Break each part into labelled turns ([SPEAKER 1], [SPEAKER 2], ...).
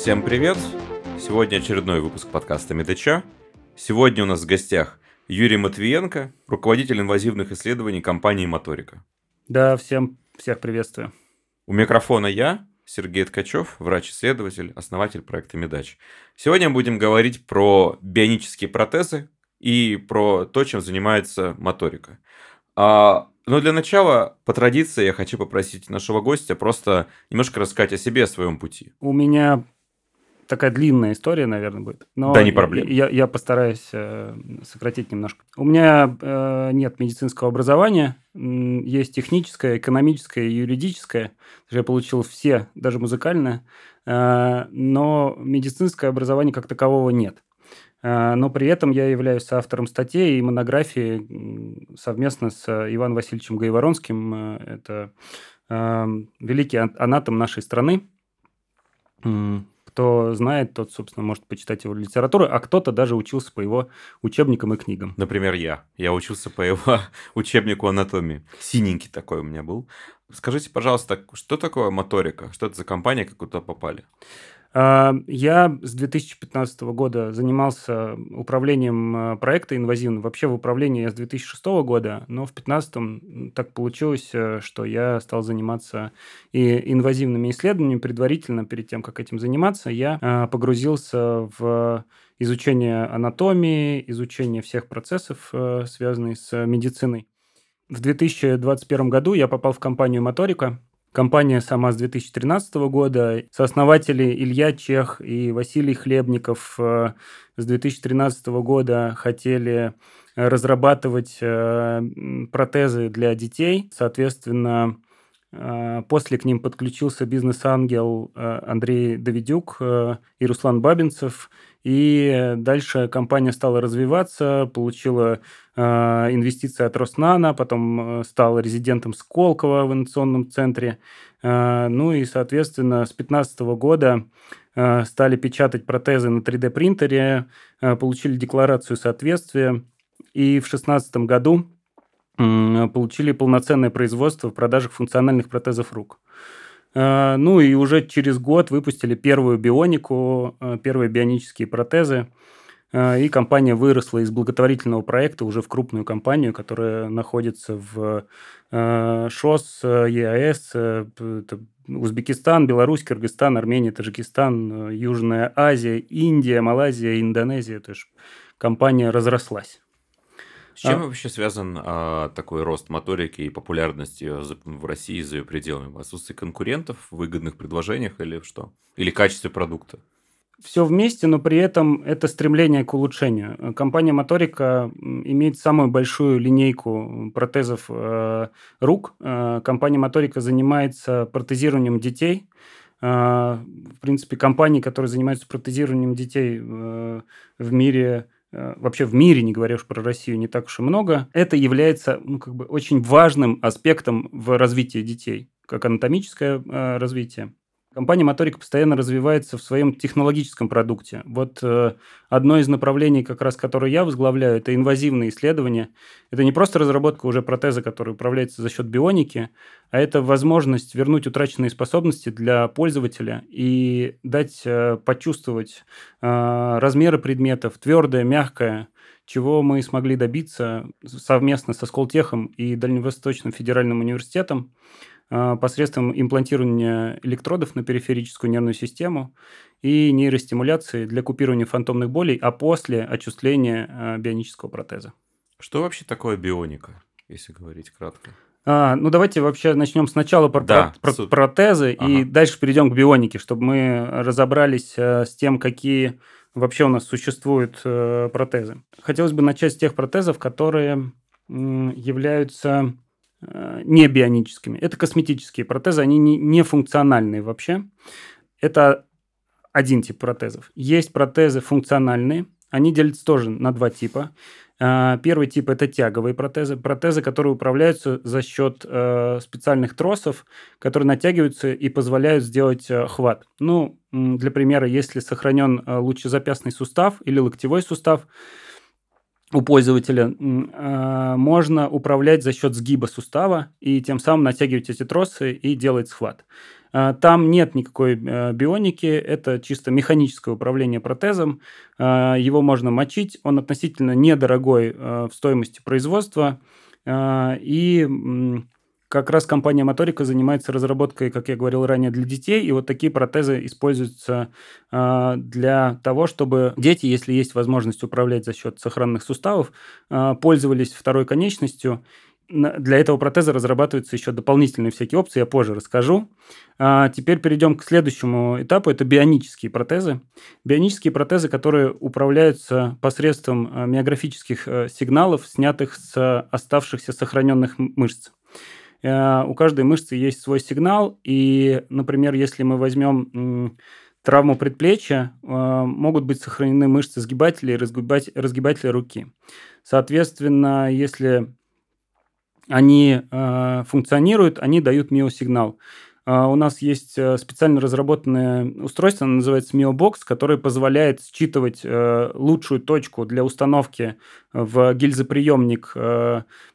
[SPEAKER 1] Всем привет! Сегодня очередной выпуск подкаста Медача. Сегодня у нас в гостях Юрий Матвиенко, руководитель инвазивных исследований компании Моторика.
[SPEAKER 2] Да, всем всех приветствую.
[SPEAKER 1] У микрофона я, Сергей Ткачев, врач-исследователь, основатель проекта Медач. Сегодня будем говорить про бионические протезы и про то, чем занимается моторика. А, но для начала, по традиции, я хочу попросить нашего гостя просто немножко рассказать о себе, о своем пути.
[SPEAKER 2] У меня такая длинная история, наверное, будет.
[SPEAKER 1] Но да, не проблема.
[SPEAKER 2] Я, я постараюсь э, сократить немножко. У меня э, нет медицинского образования, есть техническое, экономическое юридическое. Я получил все, даже музыкальное, э, но медицинское образование как такового нет. Но при этом я являюсь автором статей и монографии совместно с Иваном Васильевичем Гаеворонским. Э, это великий анатом нашей страны. Кто знает, тот, собственно, может почитать его литературу, а кто-то даже учился по его учебникам и книгам.
[SPEAKER 1] Например, я. Я учился по его учебнику анатомии. Синенький такой у меня был. Скажите, пожалуйста, что такое моторика? Что это за компания, как туда попали?
[SPEAKER 2] А, я с 2015 года занимался управлением а, проекта инвазивным. Вообще в управлении я с 2006 года, но в 2015 так получилось, э, что я стал заниматься и инвазивными исследованиями. Предварительно, перед тем, как этим заниматься, я а, погрузился в изучение анатомии, изучение всех процессов, э, связанных с медициной. В 2021 году я попал в компанию «Моторика», Компания сама с 2013 года. Сооснователи Илья Чех и Василий Хлебников э, с 2013 года хотели разрабатывать э, протезы для детей. Соответственно, э, после к ним подключился бизнес-ангел Андрей Давидюк и Руслан Бабинцев – и дальше компания стала развиваться, получила э, инвестиции от Роснана, потом э, стала резидентом Сколково в инновационном центре. Э, ну и, соответственно, с 2015 года э, стали печатать протезы на 3D-принтере, э, получили декларацию соответствия. И в 2016 году э, получили полноценное производство в продажах функциональных протезов рук. Э, ну и уже через год выпустили первую бионику, э, первые бионические протезы. Э, и компания выросла из благотворительного проекта уже в крупную компанию, которая находится в ШОС, ЕАЭС, Узбекистан, Беларусь, Кыргызстан, Армения, Таджикистан, Южная Азия, Индия, Малайзия, Индонезия. То есть компания разрослась.
[SPEAKER 1] С чем а... вообще связан а, такой рост моторики и популярности в России за ее пределами? Отсутствие конкурентов в выгодных предложениях или что? Или качестве продукта?
[SPEAKER 2] Все вместе, но при этом это стремление к улучшению. Компания Моторика имеет самую большую линейку протезов э, рук. Э, компания Моторика занимается протезированием детей. Э, в принципе, компании, которые занимаются протезированием детей э, в мире Э, вообще в мире, не говоря уж про Россию, не так уж и много, это является ну, как бы очень важным аспектом в развитии детей, как анатомическое э, развитие. Компания Моторика постоянно развивается в своем технологическом продукте. Вот э, одно из направлений, как раз которое я возглавляю, это инвазивные исследования. Это не просто разработка уже протеза, который управляется за счет бионики, а это возможность вернуть утраченные способности для пользователя и дать э, почувствовать э, размеры предметов, твердое, мягкое, чего мы смогли добиться совместно со Сколтехом и Дальневосточным федеральным университетом. А, посредством имплантирования электродов на периферическую нервную систему и нейростимуляции для купирования фантомных болей, а после отчисления а, бионического протеза.
[SPEAKER 1] Что вообще такое бионика, если говорить кратко?
[SPEAKER 2] А, ну, давайте вообще начнем сначала про, да, про, про протезы ага. и дальше перейдем к бионике, чтобы мы разобрались а, с тем, какие вообще у нас существуют протезы. Хотелось бы начать с тех протезов, которые являются Э, не бионическими. Это косметические протезы, они не, не функциональные вообще. Это один тип протезов. Есть протезы функциональные, они делятся тоже на два типа. Э, первый тип – это тяговые протезы. Протезы, которые управляются за счет э, специальных тросов, которые натягиваются и позволяют сделать хват. Ну, для примера, если сохранен лучезапястный сустав или локтевой сустав, у пользователя э, можно управлять за счет сгиба сустава и тем самым натягивать эти тросы и делать схват. Там нет никакой бионики, это чисто механическое управление протезом. Его можно мочить, он относительно недорогой в стоимости производства. И как раз компания Моторика занимается разработкой, как я говорил ранее, для детей. И вот такие протезы используются э, для того, чтобы дети, если есть возможность управлять за счет сохранных суставов, э, пользовались второй конечностью. Для этого протеза разрабатываются еще дополнительные всякие опции, я позже расскажу. А теперь перейдем к следующему этапу, это бионические протезы. Бионические протезы, которые управляются посредством э, миографических э, сигналов, снятых с оставшихся сохраненных мышц. Э, у каждой мышцы есть свой сигнал, и, например, если мы возьмем травму предплечья, э, могут быть сохранены мышцы сгибателя и разгибателя руки. Соответственно, если они э, функционируют, они дают миосигнал. У нас есть специально разработанное устройство, оно называется MioBox, которое позволяет считывать лучшую точку для установки в гильзоприемник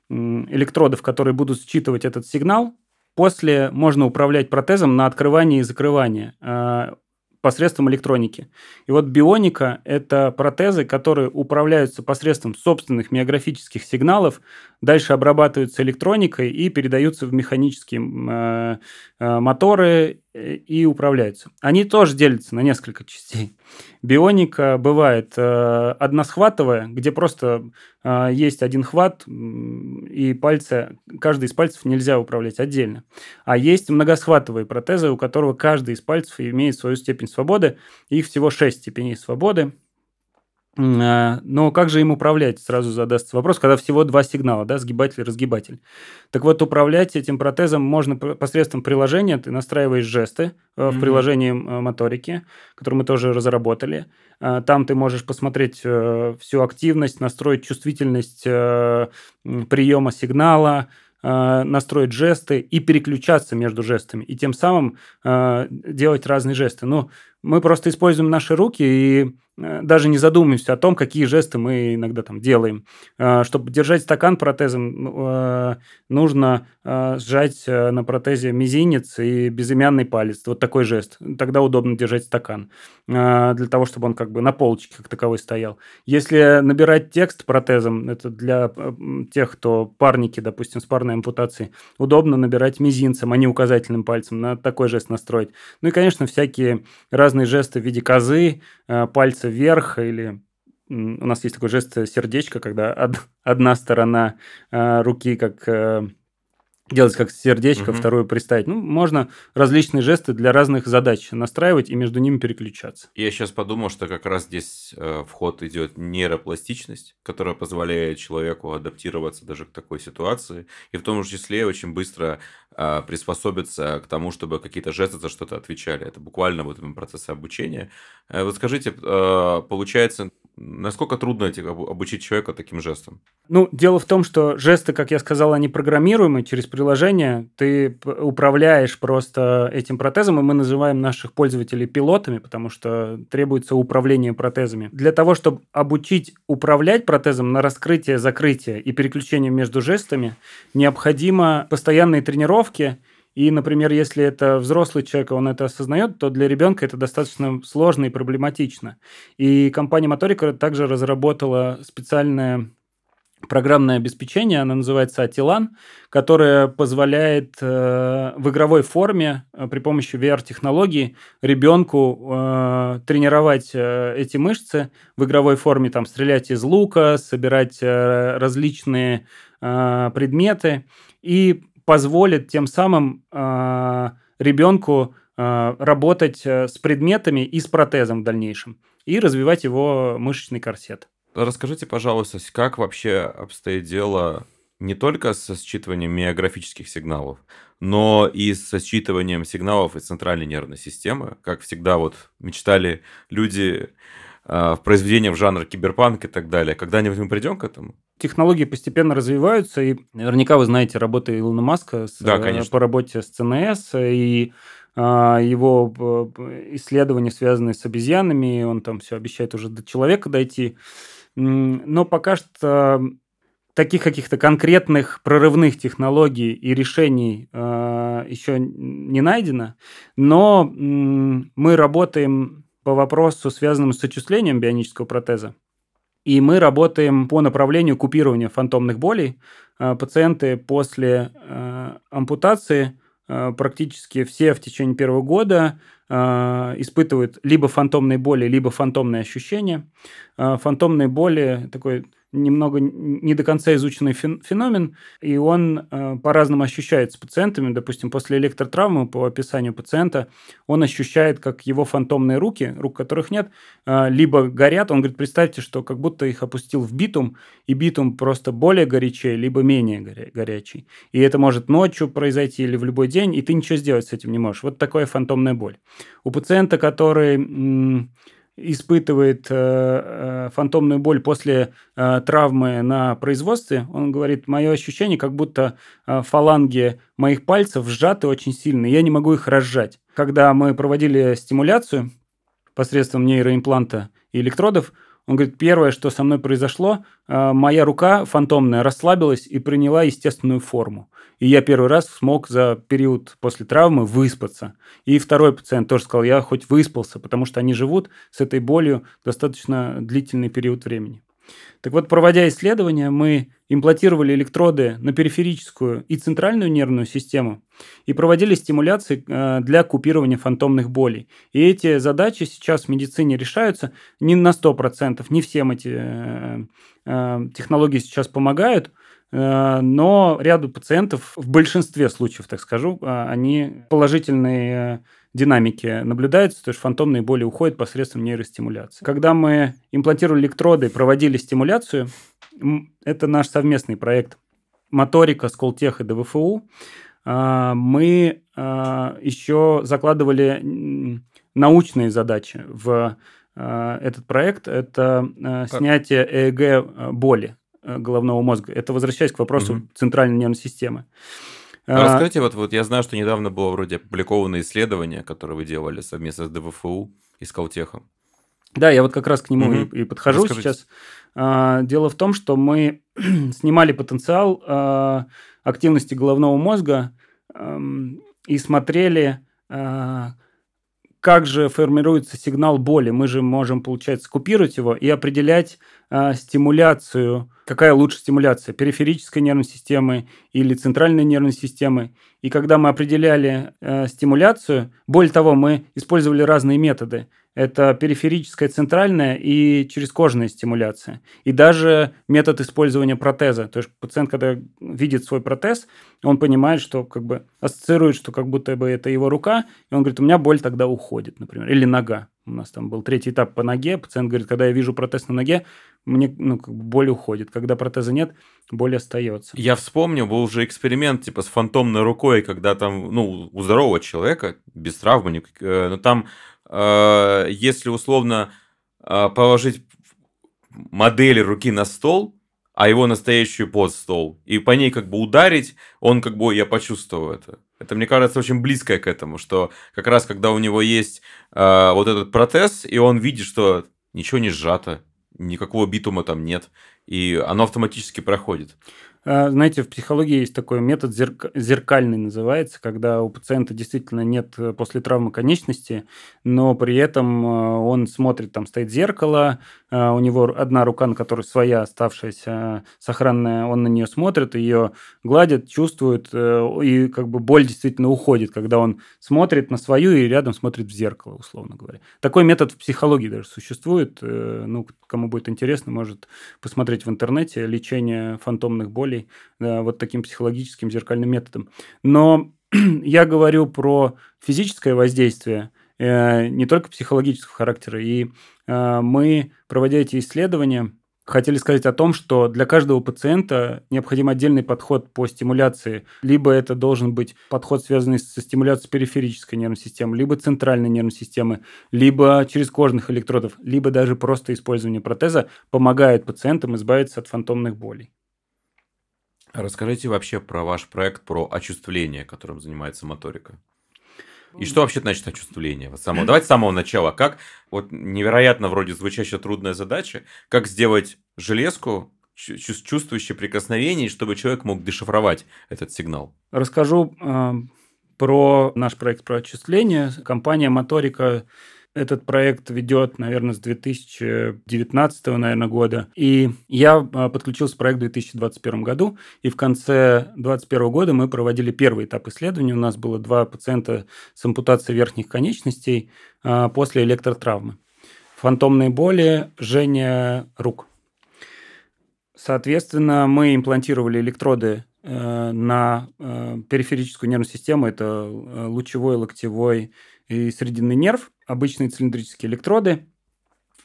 [SPEAKER 2] электродов, которые будут считывать этот сигнал. После можно управлять протезом на открывание и закрывание а, посредством электроники. И вот бионика – это протезы, которые управляются посредством собственных миографических сигналов, дальше обрабатываются электроникой и передаются в механические э, э, моторы э, и управляются. Они тоже делятся на несколько частей. Бионика бывает односхватовая, где просто есть один хват, и пальцы, каждый из пальцев нельзя управлять отдельно. А есть многосхватовые протезы, у которого каждый из пальцев имеет свою степень свободы. Их всего шесть степеней свободы. А, но как же им управлять? Сразу задастся вопрос, когда всего два сигнала, да, сгибатель и разгибатель. Так вот, управлять этим протезом можно посредством приложения. Ты настраиваешь жесты mm-hmm. в приложении э, моторики, которое мы тоже разработали. А, там ты можешь посмотреть э, всю активность, настроить чувствительность приема сигнала, настроить жесты и переключаться между жестами, и тем самым делать разные жесты. Ну, мы просто используем наши руки и Э, даже не задумываемся о том, какие жесты мы иногда там делаем. Э, чтобы держать стакан протезом, э, нужно сжать на протезе мизинец и безымянный палец. Вот такой жест. Тогда удобно держать стакан. Для того, чтобы он как бы на полочке как таковой стоял. Если набирать текст протезом, это для тех, кто парники, допустим, с парной ампутацией, удобно набирать мизинцем, а не указательным пальцем. На такой жест настроить. Ну и, конечно, всякие разные жесты в виде козы, пальца пальца вверх или у нас есть такой жест сердечко, когда одна сторона э, руки как э, делать как сердечко, угу. вторую приставить. Ну, можно различные жесты для разных задач настраивать и между ними переключаться.
[SPEAKER 1] Я сейчас подумал, что как раз здесь э, вход идет нейропластичность, которая позволяет человеку адаптироваться даже к такой ситуации, и в том числе очень быстро э, приспособиться к тому, чтобы какие-то жесты за что-то отвечали. Это буквально вот в процессе обучения. Э, вот скажите, э, получается, Насколько трудно обучить человека таким жестам?
[SPEAKER 2] Ну, дело в том, что жесты, как я сказал, они программируемы через приложение. Ты управляешь просто этим протезом, и мы называем наших пользователей пилотами, потому что требуется управление протезами. Для того, чтобы обучить управлять протезом на раскрытие, закрытие и переключение между жестами, необходимо постоянные тренировки – и, например, если это взрослый человек, он это осознает, то для ребенка это достаточно сложно и проблематично. И компания Моторика также разработала специальное программное обеспечение, оно называется Атилан, которое позволяет э, в игровой форме э, при помощи VR-технологий ребенку э, тренировать э, эти мышцы в игровой форме, там стрелять из лука, собирать э, различные э, предметы и позволит тем самым э, ребенку э, работать э, с предметами и с протезом в дальнейшем и развивать его мышечный корсет.
[SPEAKER 1] Расскажите, пожалуйста, как вообще обстоит дело не только со считыванием миографических сигналов, но и со считыванием сигналов из центральной нервной системы. Как всегда вот мечтали люди в произведениях жанра киберпанк и так далее. Когда-нибудь мы придем к этому?
[SPEAKER 2] Технологии постепенно развиваются, и наверняка вы знаете работы Илона Маска с, да, конечно. по работе с ЦНС, и а, его исследования, связанные с обезьянами, он там все обещает уже до человека дойти. Но пока что таких каких-то конкретных прорывных технологий и решений э, еще не найдено, но мы работаем по вопросу, связанному с осуществлением бионического протеза. И мы работаем по направлению купирования фантомных болей. Э, пациенты после э, ампутации э, практически все в течение первого года испытывают либо фантомные боли, либо фантомные ощущения. Фантомные боли такой немного не до конца изученный феномен, и он э, по-разному ощущается пациентами. Допустим, после электротравмы, по описанию пациента, он ощущает, как его фантомные руки, рук которых нет, э, либо горят. Он говорит, представьте, что как будто их опустил в битум, и битум просто более горячий, либо менее горя- горячий. И это может ночью произойти или в любой день, и ты ничего сделать с этим не можешь. Вот такая фантомная боль. У пациента, который... Испытывает э, э, фантомную боль после э, травмы на производстве, он говорит, мое ощущение, как будто фаланги моих пальцев сжаты очень сильно, я не могу их разжать. Когда мы проводили стимуляцию посредством нейроимпланта и электродов, он говорит, первое, что со мной произошло, э, моя рука фантомная расслабилась и приняла естественную форму. И я первый раз смог за период после травмы выспаться. И второй пациент тоже сказал, я хоть выспался, потому что они живут с этой болью достаточно длительный период времени. Так вот, проводя исследования, мы имплантировали электроды на периферическую и центральную нервную систему и проводили стимуляции э, для купирования фантомных болей. И эти задачи сейчас в медицине решаются не на 100%, не всем эти э, э, технологии сейчас помогают, но ряду пациентов, в большинстве случаев, так скажу, они положительные динамики наблюдаются, то есть фантомные боли уходят посредством нейростимуляции. Когда мы имплантировали электроды, проводили стимуляцию, это наш совместный проект моторика, Сколтех и ДВФУ, э, мы еще закладывали научные задачи в этот проект. Это снятие ЭЭГ боли Э, головного мозга. Это возвращаясь к вопросу угу. центральной нервной системы.
[SPEAKER 1] А, расскажите, вот, вот я знаю, что недавно было вроде опубликовано исследование, которое вы делали совместно с ДВФУ и с Каутехом.
[SPEAKER 2] Да, я вот как раз к нему угу. и, и подхожу Расскажите. сейчас. А, дело в том, что мы снимали потенциал а, активности головного мозга а, и смотрели, а, как же формируется сигнал боли. Мы же можем, получается, купировать его и определять а, стимуляцию какая лучше стимуляция, периферической нервной системы или центральной нервной системы. И когда мы определяли э, стимуляцию, более того, мы использовали разные методы. Это периферическая, центральная и черезкожная стимуляция. И даже метод использования протеза. То есть пациент, когда видит свой протез, он понимает, что как бы ассоциирует, что как будто бы это его рука, и он говорит, у меня боль тогда уходит, например, или нога. У нас там был третий этап по ноге. Пациент говорит, когда я вижу протез на ноге, мне ну, как бы боль уходит. Когда протеза нет, боль остается.
[SPEAKER 1] Я вспомнил, был уже эксперимент типа с фантомной рукой, когда там, ну, у здорового человека, без травмы, э, но там, если условно э, положить модели руки на стол, а его настоящую под стол, и по ней как бы ударить, он как бы, я почувствовал это. Это, мне кажется, очень близкое к этому, что как раз когда у него есть э, вот этот протез, и он видит, что ничего не сжато, никакого битума там нет, и оно автоматически проходит.
[SPEAKER 2] А, знаете, в психологии есть такой метод зерк... зеркальный называется, когда у пациента действительно нет э, после травмы конечности, но при этом э, он смотрит, там стоит зеркало, у него одна рука, на которой своя оставшаяся сохранная, он на нее смотрит, ее гладит, чувствует, и как бы боль действительно уходит, когда он смотрит на свою и рядом смотрит в зеркало, условно говоря. Такой метод в психологии даже существует. Ну, кому будет интересно, может посмотреть в интернете лечение фантомных болей да, вот таким психологическим зеркальным методом. Но я говорю про физическое воздействие, э, не только психологического характера. И э, мы, проводя эти исследования, хотели сказать о том, что для каждого пациента необходим отдельный подход по стимуляции. Либо это должен быть подход, связанный со стимуляцией периферической нервной системы, либо центральной нервной системы, либо через кожных электродов, либо даже просто использование протеза помогает пациентам избавиться от фантомных болей.
[SPEAKER 1] Расскажите вообще про ваш проект, про очувствление, которым занимается моторика. И что вообще значит очувствление? Вот самого, давайте с самого начала. Как вот невероятно вроде звучащая трудная задача, как сделать железку чувствующее прикосновение, чтобы человек мог дешифровать этот сигнал.
[SPEAKER 2] Расскажу э, про наш проект про отчисления. Компания Моторика этот проект ведет, наверное, с 2019 наверное, года. И я а, подключился к проекту в 2021 году. И в конце 2021 года мы проводили первый этап исследования. У нас было два пациента с ампутацией верхних конечностей а, после электротравмы. Фантомные боли, жжение рук. Соответственно, мы имплантировали электроды э, на э, периферическую нервную систему. Это э, лучевой, локтевой и срединный нерв, обычные цилиндрические электроды.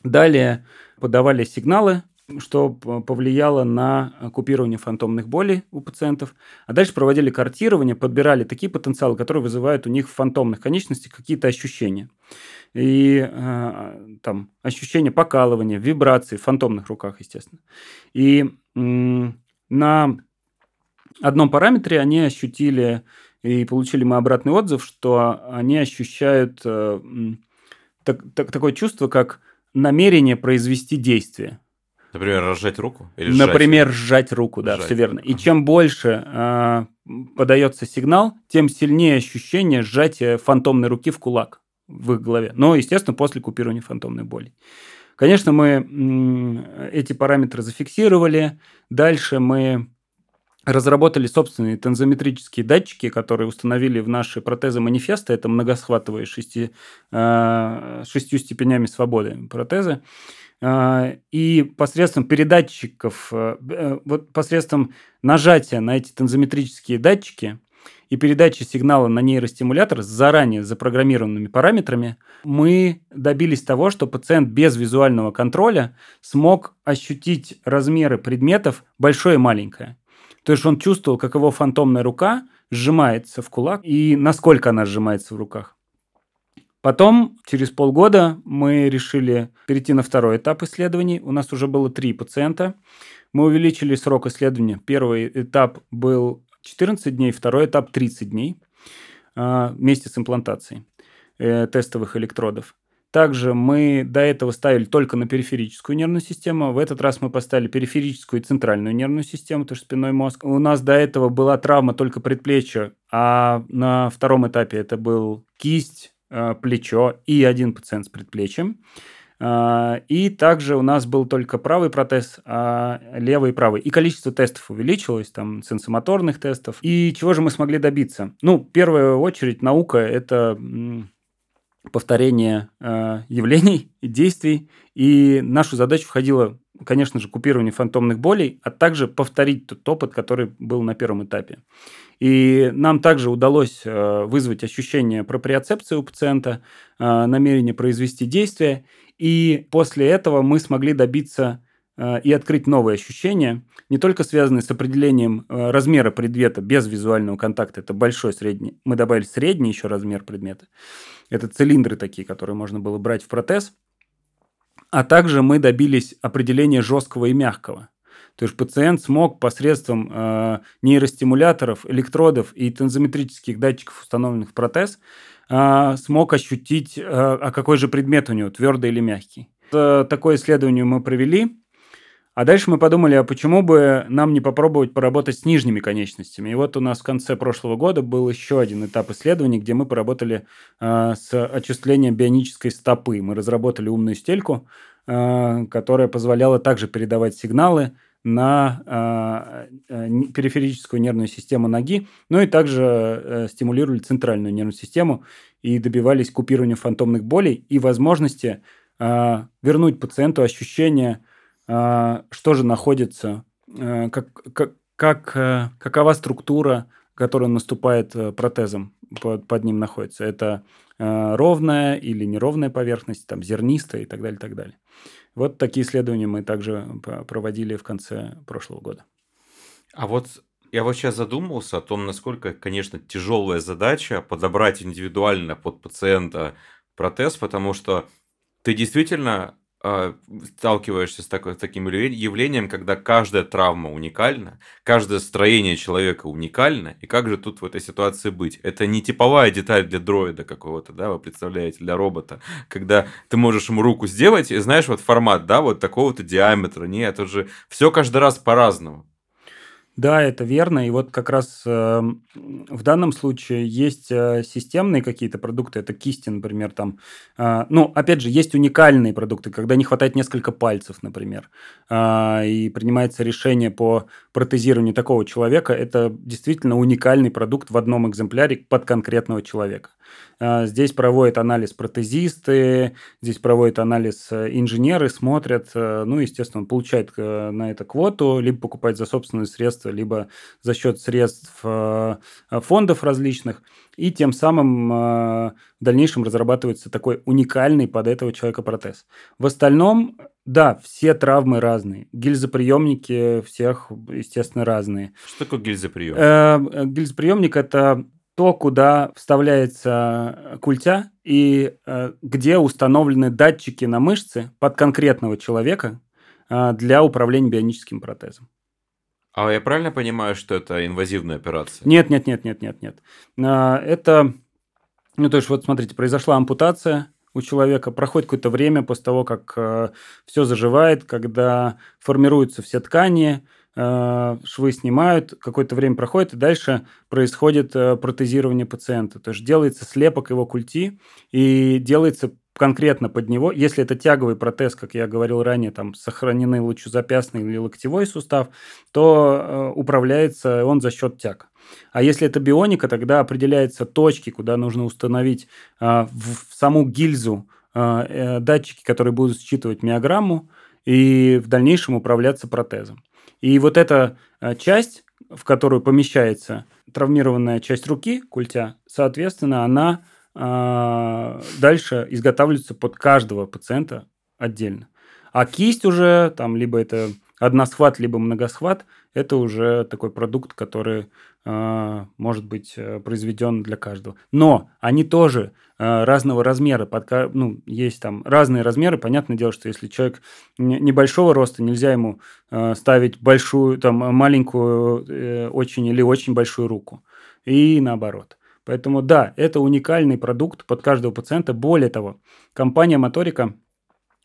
[SPEAKER 2] Далее подавали сигналы, что повлияло на купирование фантомных болей у пациентов. А дальше проводили картирование, подбирали такие потенциалы, которые вызывают у них в фантомных конечностях какие-то ощущения. И э, там ощущение покалывания, вибрации в фантомных руках, естественно. И э, на одном параметре они ощутили и получили мы обратный отзыв, что они ощущают э, так, так, такое чувство, как намерение произвести действие.
[SPEAKER 1] Например, разжать руку?
[SPEAKER 2] Или Например, сжать, сжать руку, да, сжать. все верно. И чем больше э, подается сигнал, тем сильнее ощущение сжатия фантомной руки в кулак в их голове. Но, естественно, после купирования фантомной боли. Конечно, мы эти параметры зафиксировали. Дальше мы разработали собственные тензометрические датчики, которые установили в наши протезы манифеста. Это многосхватовые шести, э, шестью степенями свободы протезы. Э, и посредством передатчиков, э, вот посредством нажатия на эти тензометрические датчики и передачи сигнала на нейростимулятор с заранее запрограммированными параметрами, мы добились того, что пациент без визуального контроля смог ощутить размеры предметов большое и маленькое. То есть он чувствовал, как его фантомная рука сжимается в кулак и насколько она сжимается в руках. Потом, через полгода, мы решили перейти на второй этап исследований. У нас уже было три пациента. Мы увеличили срок исследования. Первый этап был 14 дней, второй этап 30 дней а, вместе с имплантацией э, тестовых электродов. Также мы до этого ставили только на периферическую нервную систему. В этот раз мы поставили периферическую и центральную нервную систему, то есть спинной мозг. У нас до этого была травма только предплечья, а на втором этапе это был кисть, э, плечо и один пациент с предплечьем. А, и также у нас был только правый протез, а левый и правый. И количество тестов увеличилось, там, сенсомоторных тестов. И чего же мы смогли добиться? Ну, в первую очередь, наука – это повторение э, явлений действий. И нашу задачу входило, конечно же, купирование фантомных болей, а также повторить тот опыт, который был на первом этапе. И нам также удалось э, вызвать ощущение проприоцепции у пациента, э, намерение произвести действие. И после этого мы смогли добиться э, и открыть новые ощущения, не только связанные с определением э, размера предмета без визуального контакта, это большой, средний, мы добавили средний еще размер предмета, это цилиндры такие, которые можно было брать в протез. А также мы добились определения жесткого и мягкого. То есть пациент смог посредством э, нейростимуляторов, электродов и тензометрических датчиков, установленных в протез, э, смог ощутить, э, а какой же предмет у него, твердый или мягкий. Это, такое исследование мы провели. А дальше мы подумали, а почему бы нам не попробовать поработать с нижними конечностями? И вот у нас в конце прошлого года был еще один этап исследований, где мы поработали э, с отчислением бионической стопы. Мы разработали умную стельку, э, которая позволяла также передавать сигналы на э, периферическую нервную систему ноги, ну и также э, стимулировали центральную нервную систему и добивались купирования фантомных болей и возможности э, вернуть пациенту ощущение что же находится, э, как, как, как, э, какова структура, которая наступает э, протезом, под, под ним находится. Это ровная или неровная поверхность, там, зернистая и так далее, и так далее. Вот такие исследования мы также проводили в конце прошлого года.
[SPEAKER 1] А вот я вот сейчас задумался о том, насколько, конечно, тяжелая задача подобрать индивидуально под пациента протез, потому что ты действительно а, сталкиваешься с, такой, с таким явлением, когда каждая травма уникальна, каждое строение человека уникально, и как же тут в этой ситуации быть? Это не типовая деталь для дроида какого-то, да, вы представляете, для робота, когда ты можешь ему руку сделать, и знаешь, вот формат, да, вот такого-то диаметра, нет, это же все каждый раз по-разному.
[SPEAKER 2] Да, это верно. И вот как раз э, в данном случае есть э, системные какие-то продукты. Это кисти, например, там. Э, ну, опять же, есть уникальные продукты, когда не хватает несколько пальцев, например, э, и принимается решение по протезированию такого человека. Это действительно уникальный продукт в одном экземпляре под конкретного человека. А, здесь проводят анализ протезисты, здесь проводят анализ э, инженеры, смотрят, э, ну, естественно, он получает э, на это квоту, либо покупает за собственные средства, либо за счет средств фондов различных, и тем самым в дальнейшем разрабатывается такой уникальный под этого человека протез. В остальном, да, все травмы разные. Гильзоприемники всех, естественно, разные.
[SPEAKER 1] Что такое гильзоприемник?
[SPEAKER 2] Гильзоприемник – это то, куда вставляется культя и э, где установлены датчики на мышцы под конкретного человека э, для управления бионическим протезом.
[SPEAKER 1] А я правильно понимаю, что это инвазивная операция?
[SPEAKER 2] Нет, нет, нет, нет, нет, нет. Э, это, ну то есть вот смотрите, произошла ампутация, у человека проходит какое-то время после того, как э, все заживает, когда формируются все ткани, Э, швы снимают, какое-то время проходит, и дальше происходит э, протезирование пациента. То есть делается слепок его культи, и делается конкретно под него, если это тяговый протез, как я говорил ранее, там сохранены лучезапястный или локтевой сустав, то э, управляется он за счет тяг. А если это бионика, тогда определяются точки, куда нужно установить э, в саму гильзу э, э, датчики, которые будут считывать миограмму, и в дальнейшем управляться протезом. И вот эта э, часть, в которую помещается травмированная часть руки, культя, соответственно, она э, дальше изготавливается под каждого пациента отдельно. А кисть уже, там, либо это односхват, либо многосхват, это уже такой продукт, который э, может быть э, произведен для каждого. Но они тоже э, разного размера. Под, ну, есть там разные размеры. Понятное дело, что если человек небольшого роста, нельзя ему э, ставить большую, там, маленькую э, очень или очень большую руку. И наоборот. Поэтому да, это уникальный продукт под каждого пациента. Более того, компания Моторика –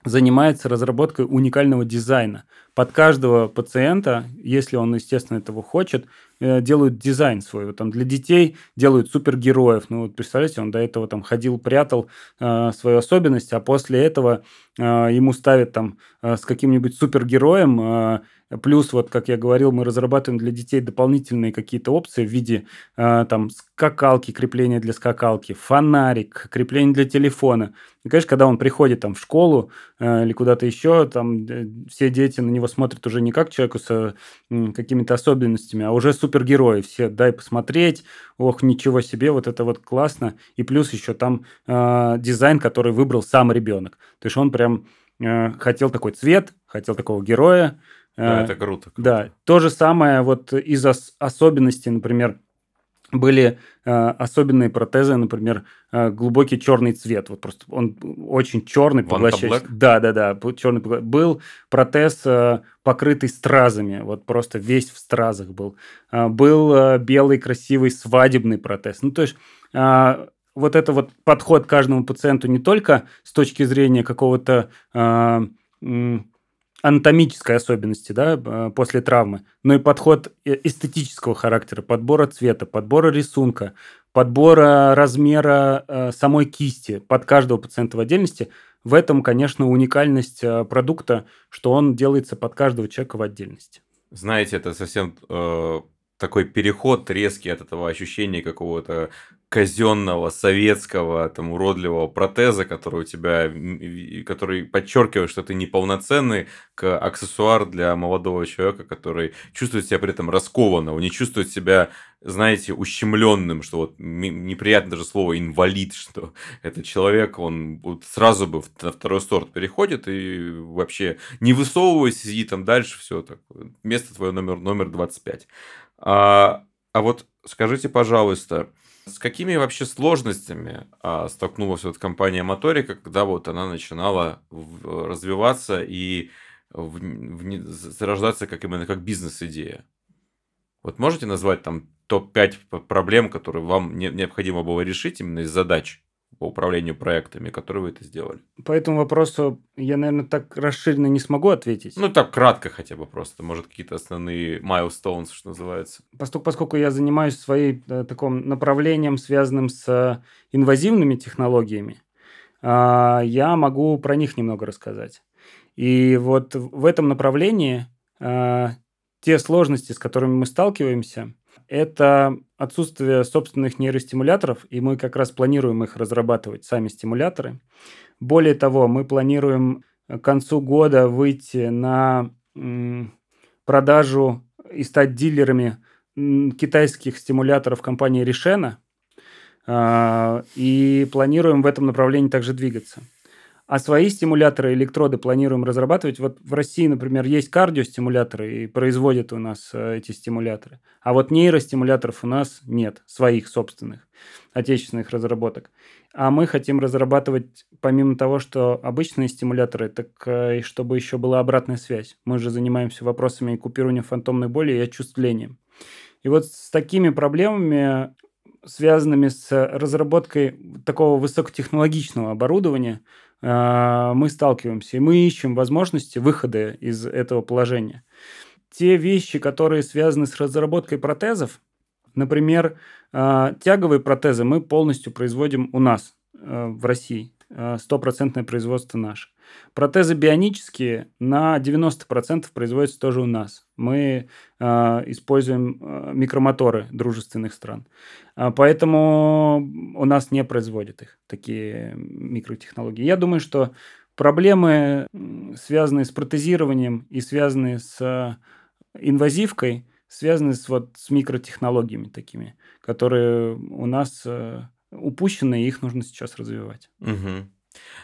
[SPEAKER 2] занимается разработкой уникального дизайна. Под каждого пациента, если он, естественно, этого хочет, э, делают дизайн свой. Вот там для детей делают супергероев. Ну, вот представляете, он до этого там ходил, прятал э, свою особенность, а после этого э, ему ставят там э, с каким-нибудь супергероем э, Плюс, вот как я говорил, мы разрабатываем для детей дополнительные какие-то опции в виде э, там скакалки, крепления для скакалки, фонарик, крепление для телефона. И, конечно, когда он приходит там в школу э, или куда-то еще, там э, все дети на него смотрят уже не как человеку с э, какими-то особенностями, а уже супергерои. Все дай посмотреть, ох, ничего себе, вот это вот классно. И плюс еще там э, дизайн, который выбрал сам ребенок. То есть он прям э, хотел такой цвет, хотел такого героя,
[SPEAKER 1] да, это круто, круто.
[SPEAKER 2] Да, то же самое вот из ос- особенностей, например, были э, особенные протезы, например, э, глубокий черный цвет. Вот просто он очень черный, поглощающий. Да, да, да, черный был протез э, покрытый стразами, вот просто весь в стразах был. Э, был э, белый красивый свадебный протез. Ну то есть э, вот это вот подход к каждому пациенту не только с точки зрения какого-то э, анатомической особенности да, э, после травмы, но и подход э, эстетического характера, подбора цвета, подбора рисунка, подбора размера э, самой кисти под каждого пациента в отдельности. В этом, конечно, уникальность продукта, что он делается под каждого человека в отдельности.
[SPEAKER 1] Знаете, это совсем э, такой переход резкий от этого ощущения какого-то казенного советского там уродливого протеза, который у тебя, который подчеркивает, что ты неполноценный, к аксессуар для молодого человека, который чувствует себя при этом раскованно, он не чувствует себя, знаете, ущемленным, что вот неприятно даже слово инвалид, что этот человек, он вот сразу бы на второй сорт переходит и вообще не высовываясь, сиди там дальше, все так, место твое номер, номер 25. А, а вот скажите, пожалуйста, С какими вообще сложностями а, столкнулась вот компания Моторика, когда вот она начинала в, развиваться и в, в, зарождаться как именно как бизнес-идея? Вот можете назвать там топ-5 проблем, которые вам не, необходимо было решить именно из задач? По управлению проектами, которые вы это сделали?
[SPEAKER 2] По этому вопросу я, наверное, так расширенно не смогу ответить.
[SPEAKER 1] Ну, так кратко хотя бы просто. Может, какие-то основные milestones, что называется.
[SPEAKER 2] Поскольку, поскольку я занимаюсь своим э, таким направлением, связанным с э, инвазивными технологиями, э, я могу про них немного рассказать. И вот в этом направлении э, те сложности, с которыми мы сталкиваемся – это отсутствие собственных нейростимуляторов, и мы как раз планируем их разрабатывать, сами стимуляторы. Более того, мы планируем к концу года выйти на продажу и стать дилерами китайских стимуляторов компании Решена, и планируем в этом направлении также двигаться. А свои стимуляторы, электроды планируем разрабатывать. Вот в России, например, есть кардиостимуляторы, и производят у нас э, эти стимуляторы. А вот нейростимуляторов у нас нет, своих собственных, отечественных разработок. А мы хотим разрабатывать, помимо того, что обычные стимуляторы, так э, и чтобы еще была обратная связь. Мы же занимаемся вопросами купирования фантомной боли и отчувствлением. И вот с такими проблемами связанными с разработкой такого высокотехнологичного оборудования, мы сталкиваемся, и мы ищем возможности выхода из этого положения. Те вещи, которые связаны с разработкой протезов, например, а, тяговые протезы мы полностью производим у нас а, в России. Стопроцентное производство наше. Протезы бионические на 90% производятся тоже у нас. Мы э, используем э, микромоторы дружественных стран. Э, поэтому у нас не производят их, такие микротехнологии. Я думаю, что проблемы, связанные с протезированием и связанные с инвазивкой, связаны с, вот, с микротехнологиями такими, которые у нас э, упущены, и их нужно сейчас развивать.
[SPEAKER 1] Угу.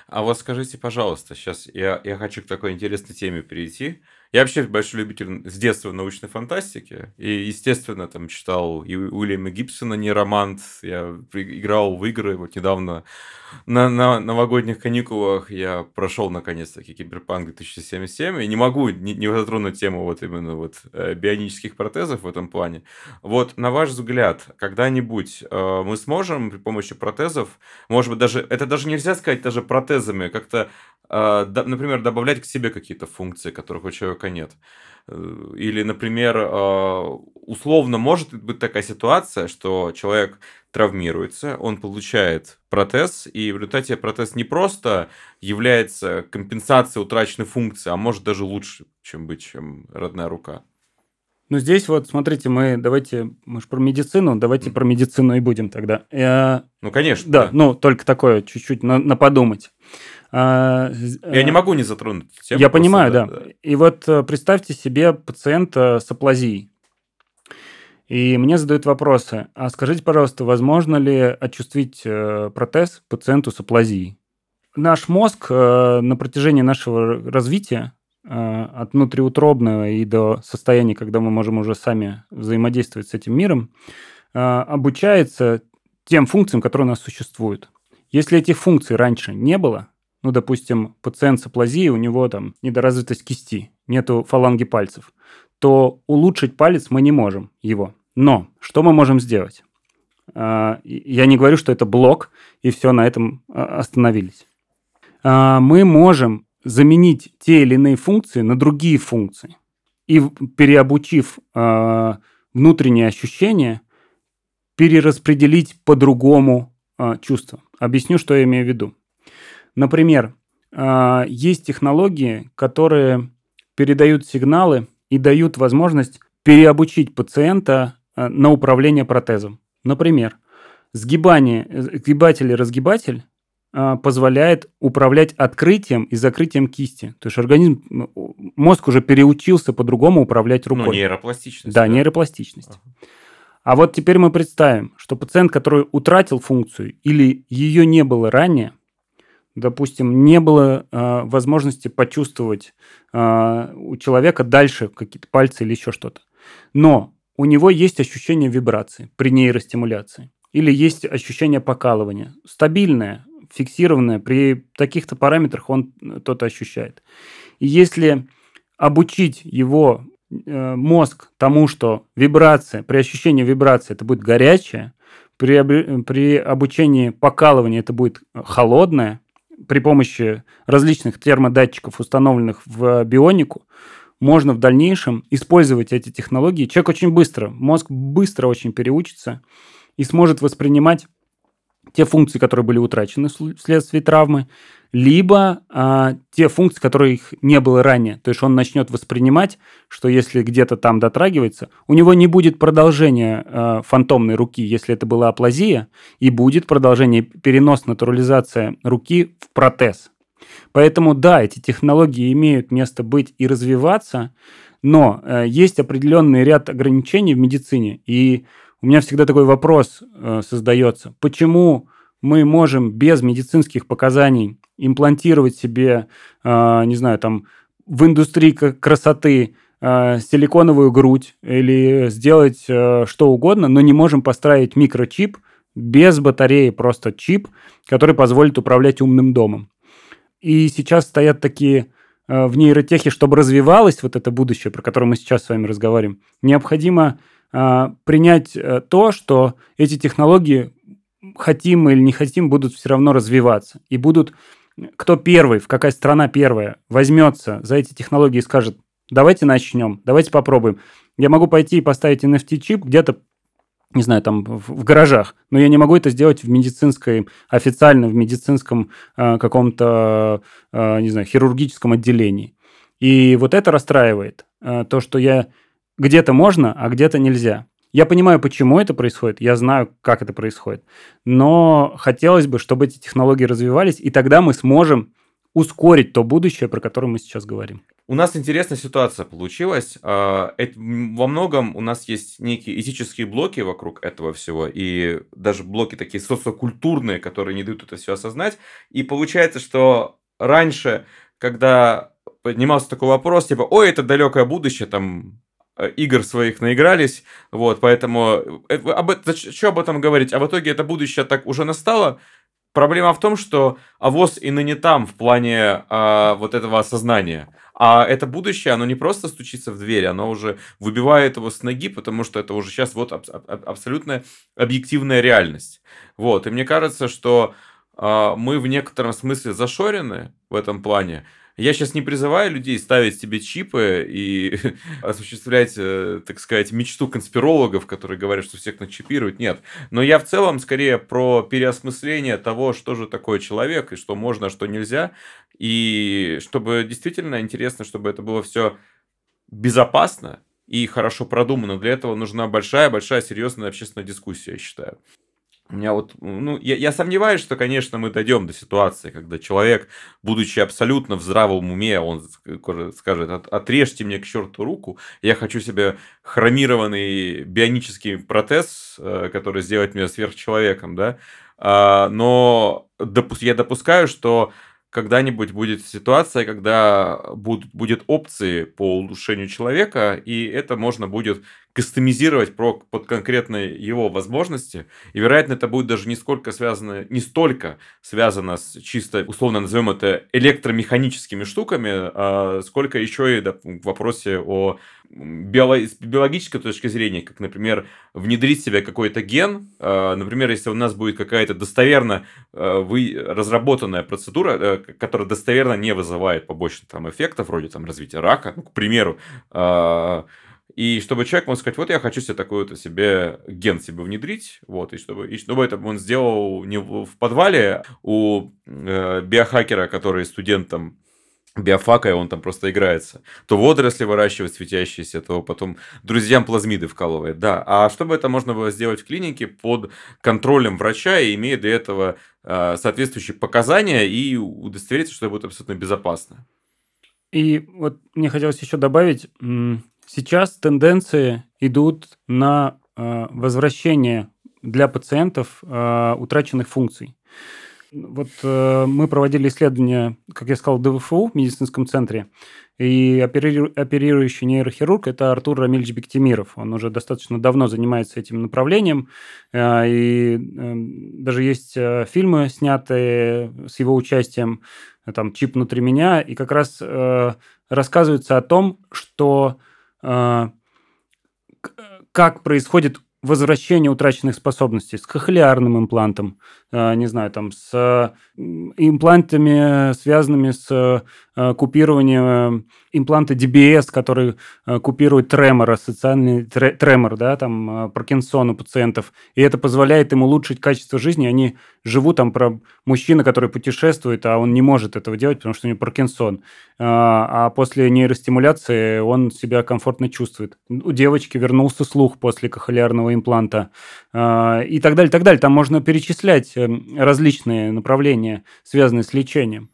[SPEAKER 1] А вот скажите, пожалуйста, сейчас я, я хочу к такой интересной теме перейти. Я вообще большой любитель с детства научной фантастики. И, естественно, там читал и Уильяма Гибсона «Неромант». Я играл в игры. Вот недавно на, на новогодних каникулах я прошел наконец-таки Киберпанк 2077. И не могу не, не затронуть тему вот именно вот э, бионических протезов в этом плане. Вот, на ваш взгляд, когда-нибудь э, мы сможем при помощи протезов, может быть, даже, это даже нельзя сказать даже протезами, как-то а, например, добавлять к себе какие-то функции, которых у человека нет. Э, или, например, а, условно может быть такая ситуация, что человек травмируется, он получает протез, и в результате протез не просто является компенсацией утраченной функции, а может даже лучше, чем быть, чем родная рука.
[SPEAKER 2] Ну, здесь вот, смотрите, мы давайте, мы же про медицину, давайте mm. про медицину и будем тогда. Я...
[SPEAKER 1] Ну, конечно.
[SPEAKER 2] Да, да, ну, только такое чуть-чуть на, на подумать.
[SPEAKER 1] А, Я не могу не затронуть
[SPEAKER 2] тему. Я просто, понимаю, да, да. И вот э, представьте себе пациента с аплазией. И мне задают вопросы. А скажите, пожалуйста, возможно ли очувствить э, протез пациенту с аплазией? Наш мозг э, на протяжении нашего развития от внутриутробного и до состояния, когда мы можем уже сами взаимодействовать с этим миром, обучается тем функциям, которые у нас существуют. Если этих функций раньше не было, ну, допустим, пациент с аплазией, у него там недоразвитость кисти, нету фаланги пальцев, то улучшить палец мы не можем его. Но что мы можем сделать? А, я не говорю, что это блок, и все, на этом а, остановились. А, мы можем заменить те или иные функции на другие функции. И переобучив внутренние ощущения, перераспределить по-другому чувства. Объясню, что я имею в виду. Например, а, есть технологии, которые передают сигналы и дают возможность переобучить пациента а, на управление протезом. Например, сгибание, сгибатель и разгибатель а, позволяет управлять открытием и закрытием кисти. То есть организм, мозг уже переучился по-другому управлять ну, рукой. Ну,
[SPEAKER 1] нейропластичность.
[SPEAKER 2] Да, да? нейропластичность. Ага. А вот теперь мы представим, что пациент, который утратил функцию или ее не было ранее, допустим, не было э, возможности почувствовать э, у человека дальше какие-то пальцы или еще что-то. Но у него есть ощущение вибрации при нейростимуляции. или есть ощущение покалывания. Стабильное, фиксированное, при таких-то параметрах он то-то ощущает. И если обучить его э, мозг тому, что вибрация, при ощущении вибрации это будет горячее, при, при обучении покалывания это будет холодное, при помощи различных термодатчиков, установленных в бионику, можно в дальнейшем использовать эти технологии. Человек очень быстро, мозг быстро очень переучится и сможет воспринимать те функции, которые были утрачены вследствие травмы, либо а, те функции, которые их не было ранее. То есть он начнет воспринимать, что если где-то там дотрагивается, у него не будет продолжения а, фантомной руки, если это была аплазия, и будет продолжение перенос, натурализация руки в протез. Поэтому да, эти технологии имеют место быть и развиваться, но э, есть определенный ряд ограничений в медицине, и у меня всегда такой вопрос э, создается. Почему мы можем без медицинских показаний имплантировать себе, э, не знаю, там, в индустрии красоты э, силиконовую грудь или сделать э, что угодно, но не можем поставить микрочип без батареи, просто чип, который позволит управлять умным домом. И сейчас стоят такие в нейротехе, чтобы развивалось вот это будущее, про которое мы сейчас с вами разговариваем, необходимо а, принять то, что эти технологии, хотим мы или не хотим, будут все равно развиваться. И будут, кто первый, в какая страна первая возьмется за эти технологии и скажет, давайте начнем, давайте попробуем. Я могу пойти и поставить NFT-чип где-то не знаю, там в, гаражах, но я не могу это сделать в медицинской, официально в медицинском э, каком-то, э, не знаю, хирургическом отделении. И вот это расстраивает, э, то, что я где-то можно, а где-то нельзя. Я понимаю, почему это происходит, я знаю, как это происходит, но хотелось бы, чтобы эти технологии развивались, и тогда мы сможем ускорить то будущее, про которое мы сейчас говорим.
[SPEAKER 1] У нас интересная ситуация получилась. А, во многом у нас есть некие этические блоки вокруг этого всего, и даже блоки такие социокультурные, которые не дают это все осознать. И получается, что раньше, когда поднимался такой вопрос, типа, ой, это далекое будущее, там игр своих наигрались, вот, поэтому э, об, что об этом говорить, а в итоге это будущее так уже настало, Проблема в том, что авось и ныне там в плане а, вот этого осознания. А это будущее, оно не просто стучится в дверь, оно уже выбивает его с ноги, потому что это уже сейчас вот аб- аб- абсолютная объективная реальность. Вот, и мне кажется, что а, мы в некотором смысле зашорены в этом плане, я сейчас не призываю людей ставить себе чипы и осуществлять, э, так сказать, мечту конспирологов, которые говорят, что всех начипируют. Нет. Но я в целом скорее про переосмысление того, что же такое человек и что можно, а что нельзя. И чтобы действительно интересно, чтобы это было все безопасно и хорошо продумано. Для этого нужна большая-большая серьезная общественная дискуссия, я считаю. У меня вот, ну, я, я сомневаюсь, что, конечно, мы дойдем до ситуации, когда человек, будучи абсолютно в здравом уме, он скажет, отрежьте мне к черту руку, я хочу себе хромированный бионический протез, э, который сделает меня сверхчеловеком, да, а, но я допускаю, что когда-нибудь будет ситуация, когда будут, будет опции по улучшению человека, и это можно будет кастомизировать про, под конкретные его возможности. И, вероятно, это будет даже не сколько связано, не столько связано с чисто, условно назовем это, электромеханическими штуками, а сколько еще и да, в вопросе о биолог... с биологической точки зрения, как, например, внедрить в себя какой-то ген. А, например, если у нас будет какая-то достоверно а, вы... разработанная процедура, э, которая достоверно не вызывает побочных там, эффектов, вроде там, развития рака, ну, к примеру, а, и чтобы человек мог сказать, вот я хочу себе такой вот себе ген себе внедрить, вот, и чтобы, и чтобы это он сделал не в подвале у э, биохакера, который студентом биофака, и он там просто играется, то водоросли выращивает светящиеся, то потом друзьям плазмиды вкалывает, да. А чтобы это можно было сделать в клинике под контролем врача и имея для этого э, соответствующие показания и удостовериться, что это будет абсолютно безопасно.
[SPEAKER 2] И вот мне хотелось еще добавить, Сейчас тенденции идут на э, возвращение для пациентов э, утраченных функций. Вот э, мы проводили исследование, как я сказал, ДВФУ в медицинском центре, и опериру, оперирующий нейрохирург – это Артур Рамильевич Бектимиров. Он уже достаточно давно занимается этим направлением, э, и э, даже есть э, фильмы, снятые с его участием, там «Чип внутри меня», и как раз э, рассказывается о том, что э, как происходит возвращение утраченных способностей с кохлеарным имплантом, э, не знаю, там с имплантами, связанными с э, купированием импланта DBS, который э, купирует тремор, социальный тремор, да, там Паркинсон у пациентов, и это позволяет им улучшить качество жизни. Они живут там про мужчина, который путешествует, а он не может этого делать, потому что у него Паркинсон. А после нейростимуляции он себя комфортно чувствует. У девочки вернулся слух после кохлеарного импланта и так далее, так далее. Там можно перечислять различные направления направления, связанные с лечением.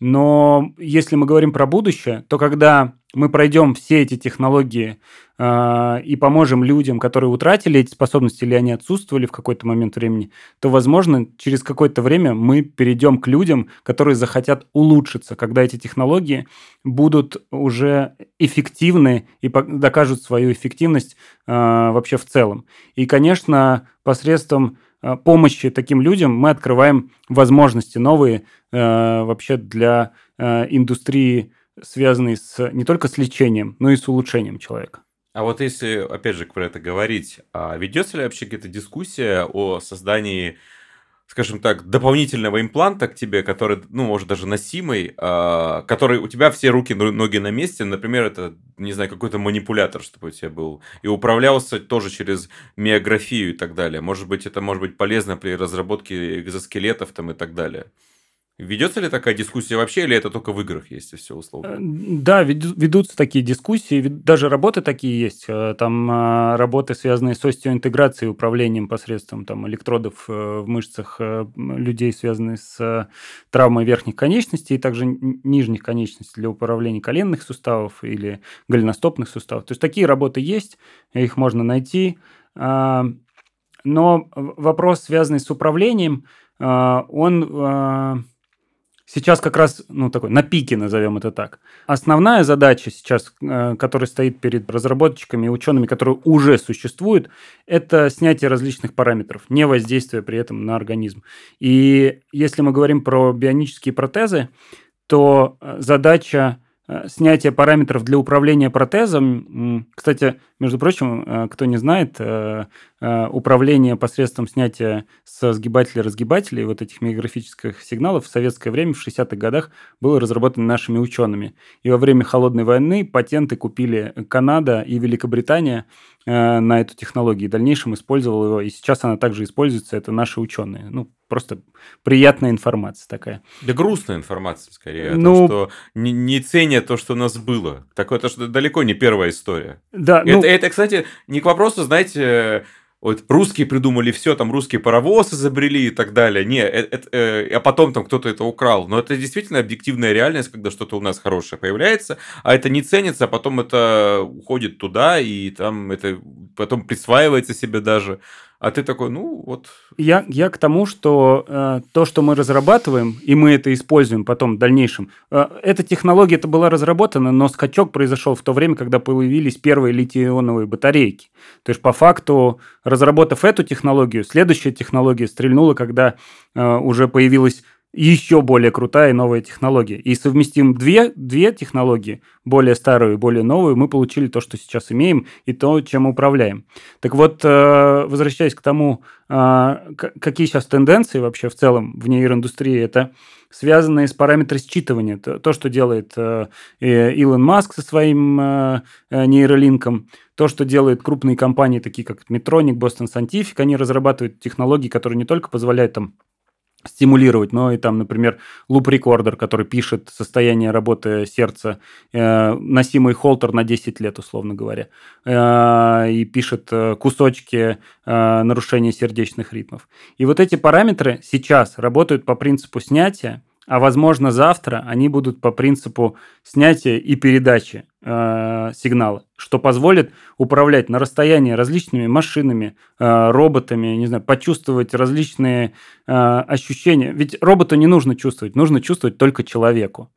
[SPEAKER 2] Но если мы говорим про будущее, то когда мы пройдем все эти технологии э, и поможем людям, которые утратили эти способности или они отсутствовали в какой-то момент времени, то, возможно, через какое-то время мы перейдем к людям, которые захотят улучшиться, когда эти технологии будут уже эффективны и докажут свою эффективность э, вообще в целом. И, конечно, посредством помощи таким людям мы открываем возможности новые э, вообще для э, индустрии, связанной с, не только с лечением, но и с улучшением человека.
[SPEAKER 1] А вот если, опять же, про это говорить, а ведется ли вообще какая-то дискуссия о создании скажем так, дополнительного импланта к тебе, который, ну, может, даже носимый, э, который у тебя все руки, ноги на месте, например, это, не знаю, какой-то манипулятор, чтобы у тебя был, и управлялся тоже через миографию и так далее. Может быть, это может быть полезно при разработке экзоскелетов там и так далее. Ведется ли такая дискуссия вообще, или это только в играх есть и все условно? Э,
[SPEAKER 2] да, ведутся такие дискуссии, даже работы такие есть. Э, там э, работы, связанные с остеоинтеграцией и управлением посредством там, электродов в мышцах людей, связанные с травмой верхних конечностей, и также нижних конечностей для управления коленных суставов или голеностопных суставов. То есть такие работы есть, их можно найти. Но вопрос, связанный с управлением, он сейчас как раз, ну, такой, на пике, назовем это так. Основная задача сейчас, э, которая стоит перед разработчиками и учеными, которые уже существуют, это снятие различных параметров, не воздействие при этом на организм. И если мы говорим про бионические протезы, то э, задача Э, снятие параметров для управления протезом. Кстати, между прочим, кто не знает, управление посредством снятия со сгибателей разгибателей вот этих миографических сигналов в советское время, в 60-х годах, было разработано нашими учеными. И во время Холодной войны патенты купили Канада и Великобритания на эту технологию. И в дальнейшем использовал его, и сейчас она также используется, это наши ученые. Ну, просто приятная информация такая.
[SPEAKER 1] Да грустная информация, скорее, ну, том, что не, не ценят то, что у нас было. Такое, то, что далеко не первая история. Да, это, ну... это, кстати, не к вопросу, знаете, вот русские придумали все, там русские паровоз изобрели и так далее. Не, это, это, э, а потом там кто-то это украл. Но это действительно объективная реальность, когда что-то у нас хорошее появляется, а это не ценится, а потом это уходит туда, и там это потом присваивается себе даже. А ты такой, ну вот.
[SPEAKER 2] Я, я к тому, что э, то, что мы разрабатываем, и мы это используем потом в дальнейшем, э, эта технология это была разработана, но скачок произошел в то время, когда появились первые литий-ионовые батарейки. То есть, по факту, разработав эту технологию, следующая технология стрельнула, когда э, уже появилась еще более крутая и новая технология. И совместим две, две технологии, более старую и более новую, мы получили то, что сейчас имеем, и то, чем управляем. Так вот, э, возвращаясь к тому, э, какие сейчас тенденции вообще в целом в нейроиндустрии, это связанные с параметрами считывания. То, что делает э, Илон Маск со своим нейролинком, то, что делают крупные компании, такие как Medtronic, Boston Scientific, они разрабатывают технологии, которые не только позволяют там стимулировать, но и там, например, луп-рекордер, который пишет состояние работы сердца, э, носимый холтер на 10 лет, условно говоря, э, и пишет э, кусочки э, нарушения сердечных ритмов. И вот эти параметры сейчас работают по принципу снятия, а возможно завтра они будут по принципу снятия и передачи э, сигнала, что позволит управлять на расстоянии различными машинами, э, роботами, не знаю, почувствовать различные э, ощущения. Ведь роботу не нужно чувствовать, нужно чувствовать только человеку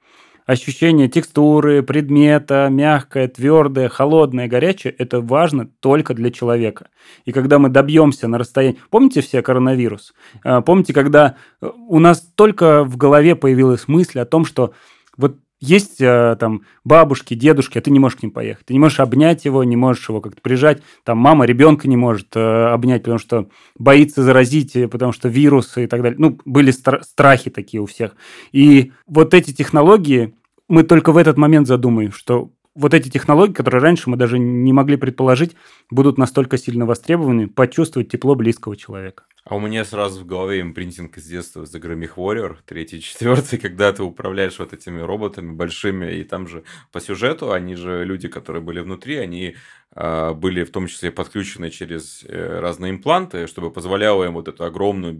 [SPEAKER 2] ощущение текстуры, предмета, мягкое, твердое, холодное, горячее, это важно только для человека. И когда мы добьемся на расстоянии... Помните все коронавирус? А, помните, когда э, у нас только в голове появилась мысль о том, что вот есть э, там бабушки, дедушки, а ты не можешь к ним поехать. Ты не можешь обнять его, не можешь его как-то прижать. Там мама ребенка не может э, обнять, потому что боится заразить, потому что вирусы и так далее. Ну, были страхи такие у всех. И вот эти технологии, мы только в этот момент задумаем, что вот эти технологии, которые раньше мы даже не могли предположить, будут настолько сильно востребованы, почувствовать тепло близкого человека.
[SPEAKER 1] А у меня сразу в голове импринтинг из детства The Grammy Warrior, третий, четвертый, когда ты управляешь вот этими роботами большими, и там же по сюжету, они же, люди, которые были внутри, они э, были в том числе подключены через э, разные импланты, чтобы позволяло им вот эту огромную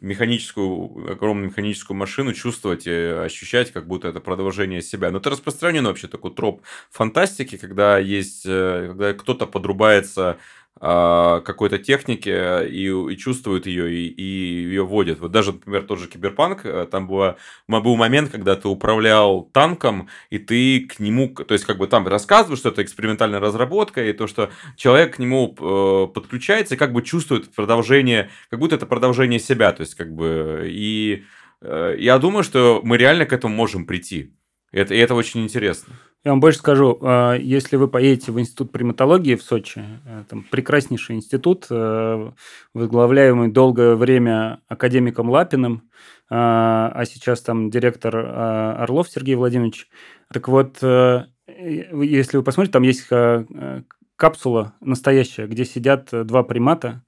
[SPEAKER 1] механическую, огромную механическую машину чувствовать и ощущать, как будто это продолжение себя. Но это распространен вообще такой троп фантастики, когда есть, э, когда кто-то подрубается какой-то техники и, и чувствует ее, и, и ее вводит. Вот даже, например, тот же Киберпанк, э, там было, был момент, когда ты управлял танком, и ты к нему, то есть как бы там рассказываешь, что это экспериментальная разработка, и то, что человек к нему э, подключается и как бы чувствует продолжение, как будто это продолжение себя, то есть как бы, и э, я думаю, что мы реально к этому можем прийти. Это, и это очень интересно.
[SPEAKER 2] Я вам больше скажу, а, если вы поедете в Институт приматологии в Сочи, э, там прекраснейший институт, э, возглавляемый долгое время академиком Лапиным, а, а сейчас там директор а, Орлов Сергей Владимирович. Так вот, э, если вы посмотрите, там есть капсула настоящая, где сидят два примата,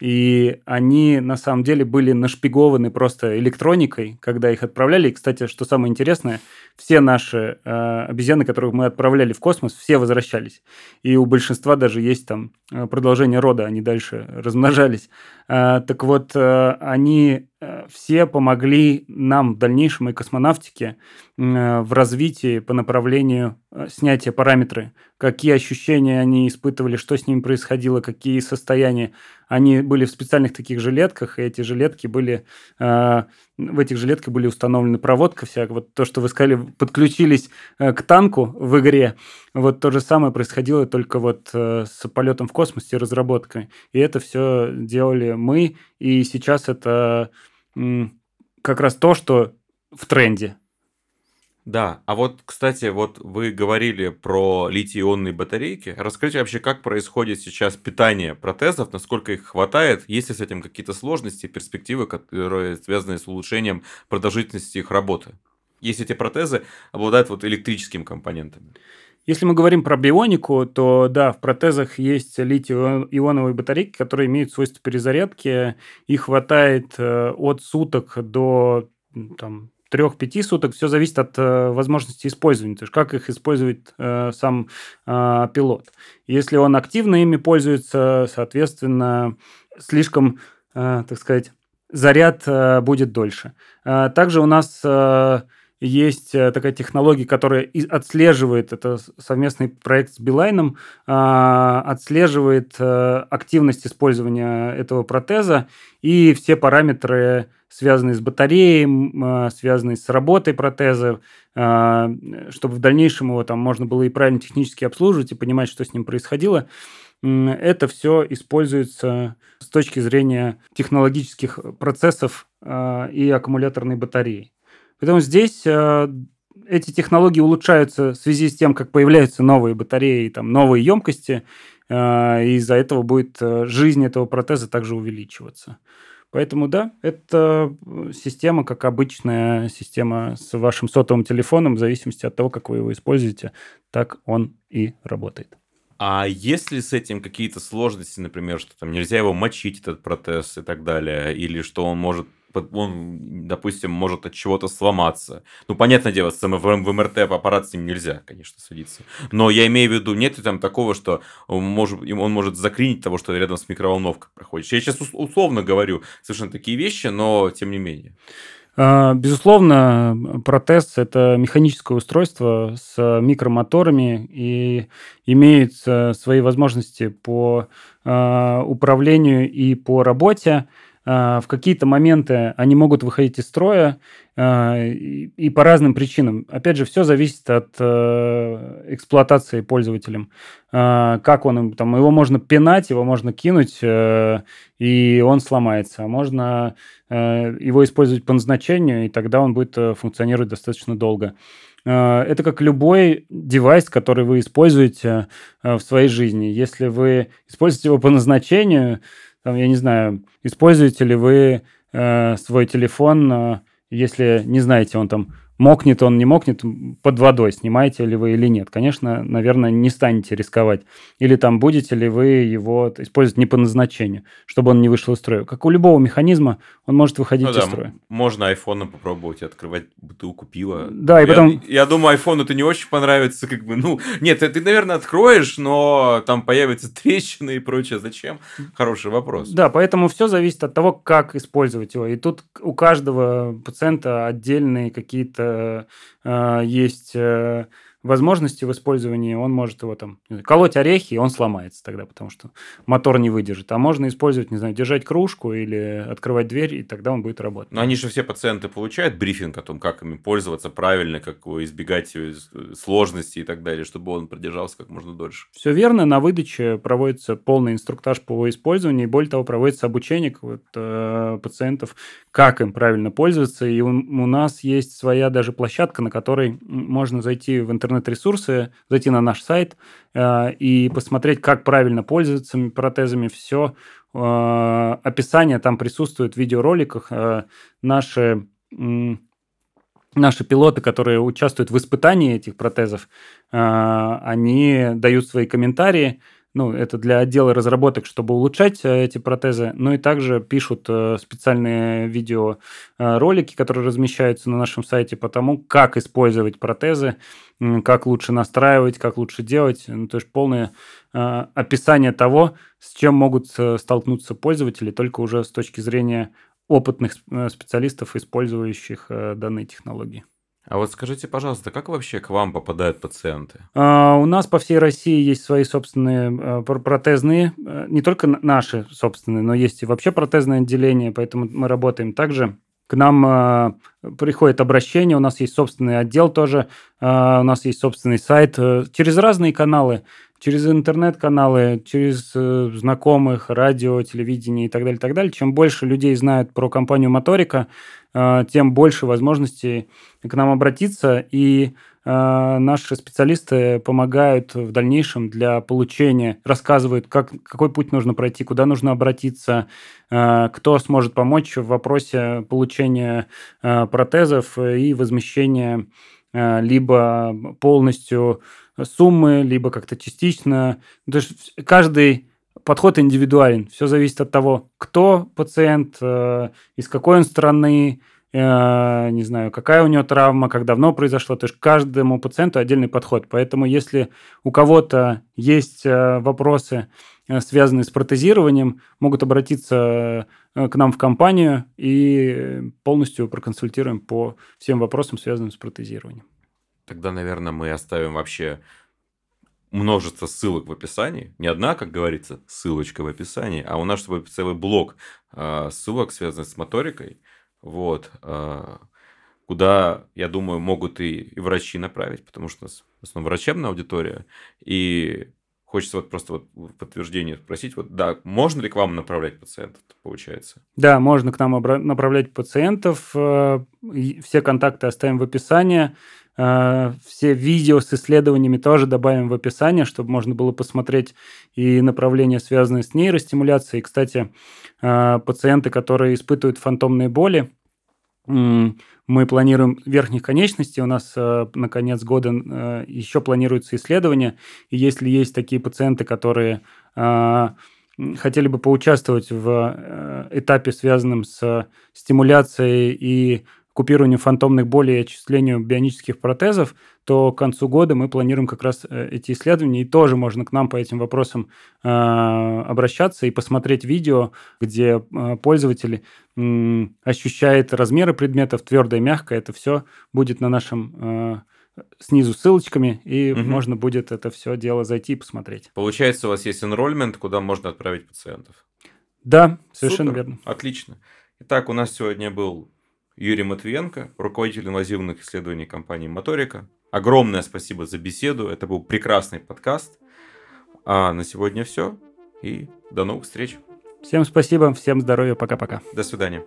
[SPEAKER 2] и они на самом деле были нашпигованы просто электроникой, когда их отправляли. И, кстати, что самое интересное, все наши э, обезьяны, которых мы отправляли в космос, все возвращались. И у большинства даже есть там э, продолжение рода, они дальше размножались. Э, так вот, э, они э, все помогли нам в дальнейшем и космонавтике э, в развитии по направлению э, снятия параметры, какие ощущения они испытывали, что с ними происходило, какие состояния. Они были в специальных таких жилетках, и эти жилетки были... Э, в этих жилетках были установлены проводка вся. Вот то, что вы сказали, подключились э, к танку в игре. Вот то же самое происходило только вот э, с полетом в космосе и разработкой. И это все делали мы, и сейчас это как раз то, что в тренде.
[SPEAKER 1] Да, а вот, кстати, вот вы говорили про литий-ионные батарейки. Расскажите вообще, как происходит сейчас питание протезов, насколько их хватает, есть ли с этим какие-то сложности, перспективы, которые связаны с улучшением продолжительности их работы? Если эти протезы обладают вот электрическими компонентами.
[SPEAKER 2] Если мы говорим про бионику, то да, в протезах есть литий-ионовые батарейки, которые имеют свойство перезарядки. Их хватает э, от суток до там, 3-5 суток, все зависит от э, возможности использования, то есть как их использует э, сам э, пилот. Если он активно ими пользуется, соответственно, слишком, э, так сказать, заряд э, будет дольше. Э, также у нас э, есть э, такая технология, которая отслеживает, это совместный проект с Билайном, а, отслеживает э, активность использования этого протеза и все параметры, связанные с батареей, а, связанные с работой протеза, а, чтобы в дальнейшем его там можно было и правильно технически обслуживать и понимать, что с ним происходило. Это все используется с точки зрения технологических процессов и аккумуляторной батареи. Поэтому здесь э, эти технологии улучшаются в связи с тем, как появляются новые батареи, там, новые емкости, э, и из-за этого будет э, жизнь этого протеза также увеличиваться. Поэтому да, это система, как обычная система с вашим сотовым телефоном, в зависимости от того, как вы его используете, так он и работает.
[SPEAKER 1] А есть ли с этим какие-то сложности, например, что там нельзя его мочить, этот протез и так далее, или что он может он, допустим, может от чего-то сломаться. Ну, понятное дело, в, в МРТ аппарат с ним нельзя, конечно, садиться. Но я имею в виду, нет там такого, что он может, он может заклинить того, что рядом с микроволновкой проходит. Я сейчас условно говорю совершенно такие вещи, но тем не менее.
[SPEAKER 2] А, безусловно, протез – это механическое устройство с микромоторами и имеет свои возможности по а, управлению и по работе. А, в какие-то моменты они могут выходить из строя и по разным причинам. Опять же, все зависит от э, эксплуатации пользователем. Как он, там, его можно пинать, его можно кинуть, э, и он сломается. А можно Э, его использовать по назначению, и тогда он будет функционировать достаточно долго. Это как любой девайс, который вы используете в своей жизни. Если вы используете его по назначению, там, я не знаю, используете ли вы свой телефон, если не знаете, он там мокнет он, не мокнет, под водой снимаете ли вы или нет. Конечно, наверное, не станете рисковать. Или там будете ли вы его использовать не по назначению, чтобы он не вышел из строя. Как у любого механизма, он может выходить ну, из
[SPEAKER 1] да,
[SPEAKER 2] строя.
[SPEAKER 1] Можно айфоном попробовать открывать бутылку пива.
[SPEAKER 2] Да, и я, потом...
[SPEAKER 1] Я думаю, айфону это не очень понравится. Как бы, ну, нет, ты, наверное, откроешь, но там появятся трещины и прочее. Зачем? Хороший вопрос.
[SPEAKER 2] Да, поэтому все зависит от того, как использовать его. И тут у каждого пациента отдельные какие-то есть э, возможности в использовании, он может его там колоть орехи, и он сломается тогда, потому что мотор не выдержит. А можно использовать, не знаю, держать кружку или открывать дверь, и тогда он будет работать.
[SPEAKER 1] Но они же все пациенты получают брифинг о том, как ими пользоваться правильно, как избегать сложностей и так далее, чтобы он продержался как можно дольше.
[SPEAKER 2] Все верно. На выдаче проводится полный инструктаж по использованию, и более того, проводится обучение вот, э, пациентов, как им правильно пользоваться. И у, у нас есть своя даже площадка, на которой можно зайти в интернет интернет-ресурсы, зайти на наш сайт э, и посмотреть, как правильно пользоваться протезами. Все э, описание там присутствует в видеороликах. Э, наши наши пилоты, которые участвуют в испытании этих протезов, они дают свои комментарии, ну, это для отдела разработок, чтобы улучшать э, эти протезы, но и также пишут э, специальные видеоролики, которые размещаются на нашем сайте по тому, как использовать протезы, как лучше настраивать, как лучше делать, ну, то есть полное э, описание того, с чем могут столкнуться пользователи, только уже с точки зрения опытных специалистов, использующих данные технологии.
[SPEAKER 1] А вот скажите, пожалуйста, как вообще к вам попадают пациенты?
[SPEAKER 2] А, у нас по всей России есть свои собственные а, протезные, а, не только наши собственные, но есть и вообще протезное отделение, поэтому мы работаем также. К нам э, приходит обращение, у нас есть собственный отдел тоже, э, у нас есть собственный сайт. Э, через разные каналы через интернет-каналы, через э, знакомых, радио, телевидение и так далее, так далее. Чем больше людей знают про компанию Моторика, э, тем больше возможностей к нам обратиться, и э, наши специалисты помогают в дальнейшем для получения, рассказывают, как, какой путь нужно пройти, куда нужно обратиться, кто сможет помочь в вопросе получения протезов и возмещения либо полностью суммы, либо как-то частично. Ну, то есть каждый подход индивидуален. Все зависит от того, кто пациент, э, из какой он страны, э, не знаю, какая у него травма, как давно произошло. То есть каждому пациенту отдельный подход. Поэтому если у кого-то есть э, вопросы, связанные с протезированием, могут обратиться к нам в компанию и полностью проконсультируем по всем вопросам, связанным с протезированием.
[SPEAKER 1] Тогда, наверное, мы оставим вообще множество ссылок в описании. Не одна, как говорится, ссылочка в описании, а у нас чтобы целый блок э, ссылок, связанных с моторикой, вот, э, куда, я думаю, могут и, и врачи направить, потому что у нас в основном врачебная аудитория, и хочется вот просто вот подтверждение спросить, вот да, можно ли к вам направлять пациентов, получается?
[SPEAKER 2] Да, можно к нам направлять пациентов. Э, все контакты оставим в описании. Э, все видео с исследованиями тоже добавим в описание, чтобы можно было посмотреть и направления, связанные с нейростимуляцией. Кстати, э, пациенты, которые испытывают фантомные боли, мы планируем верхних конечностей. У нас э, на конец года еще планируется исследование. И если есть такие пациенты, которые хотели бы поучаствовать в этапе, связанном с стимуляцией и купированию фантомных болей и отчислению бионических протезов, то к концу года мы планируем как раз э, эти исследования, и тоже можно к нам по этим вопросам э, обращаться и посмотреть видео, где э, пользователь э, ощущает размеры предметов, твердое, мягкое, это все будет на нашем э, снизу ссылочками, и угу. можно будет это все дело зайти и посмотреть.
[SPEAKER 1] Получается, у вас есть enrollment, куда можно отправить пациентов?
[SPEAKER 2] Да, совершенно Супер. верно.
[SPEAKER 1] Отлично. Итак, у нас сегодня был Юрий Матвиенко, руководитель инвазивных исследований компании Моторика. Огромное спасибо за беседу. Это был прекрасный подкаст. А на сегодня все. И до новых встреч.
[SPEAKER 2] Всем спасибо, всем здоровья, пока-пока.
[SPEAKER 1] До свидания.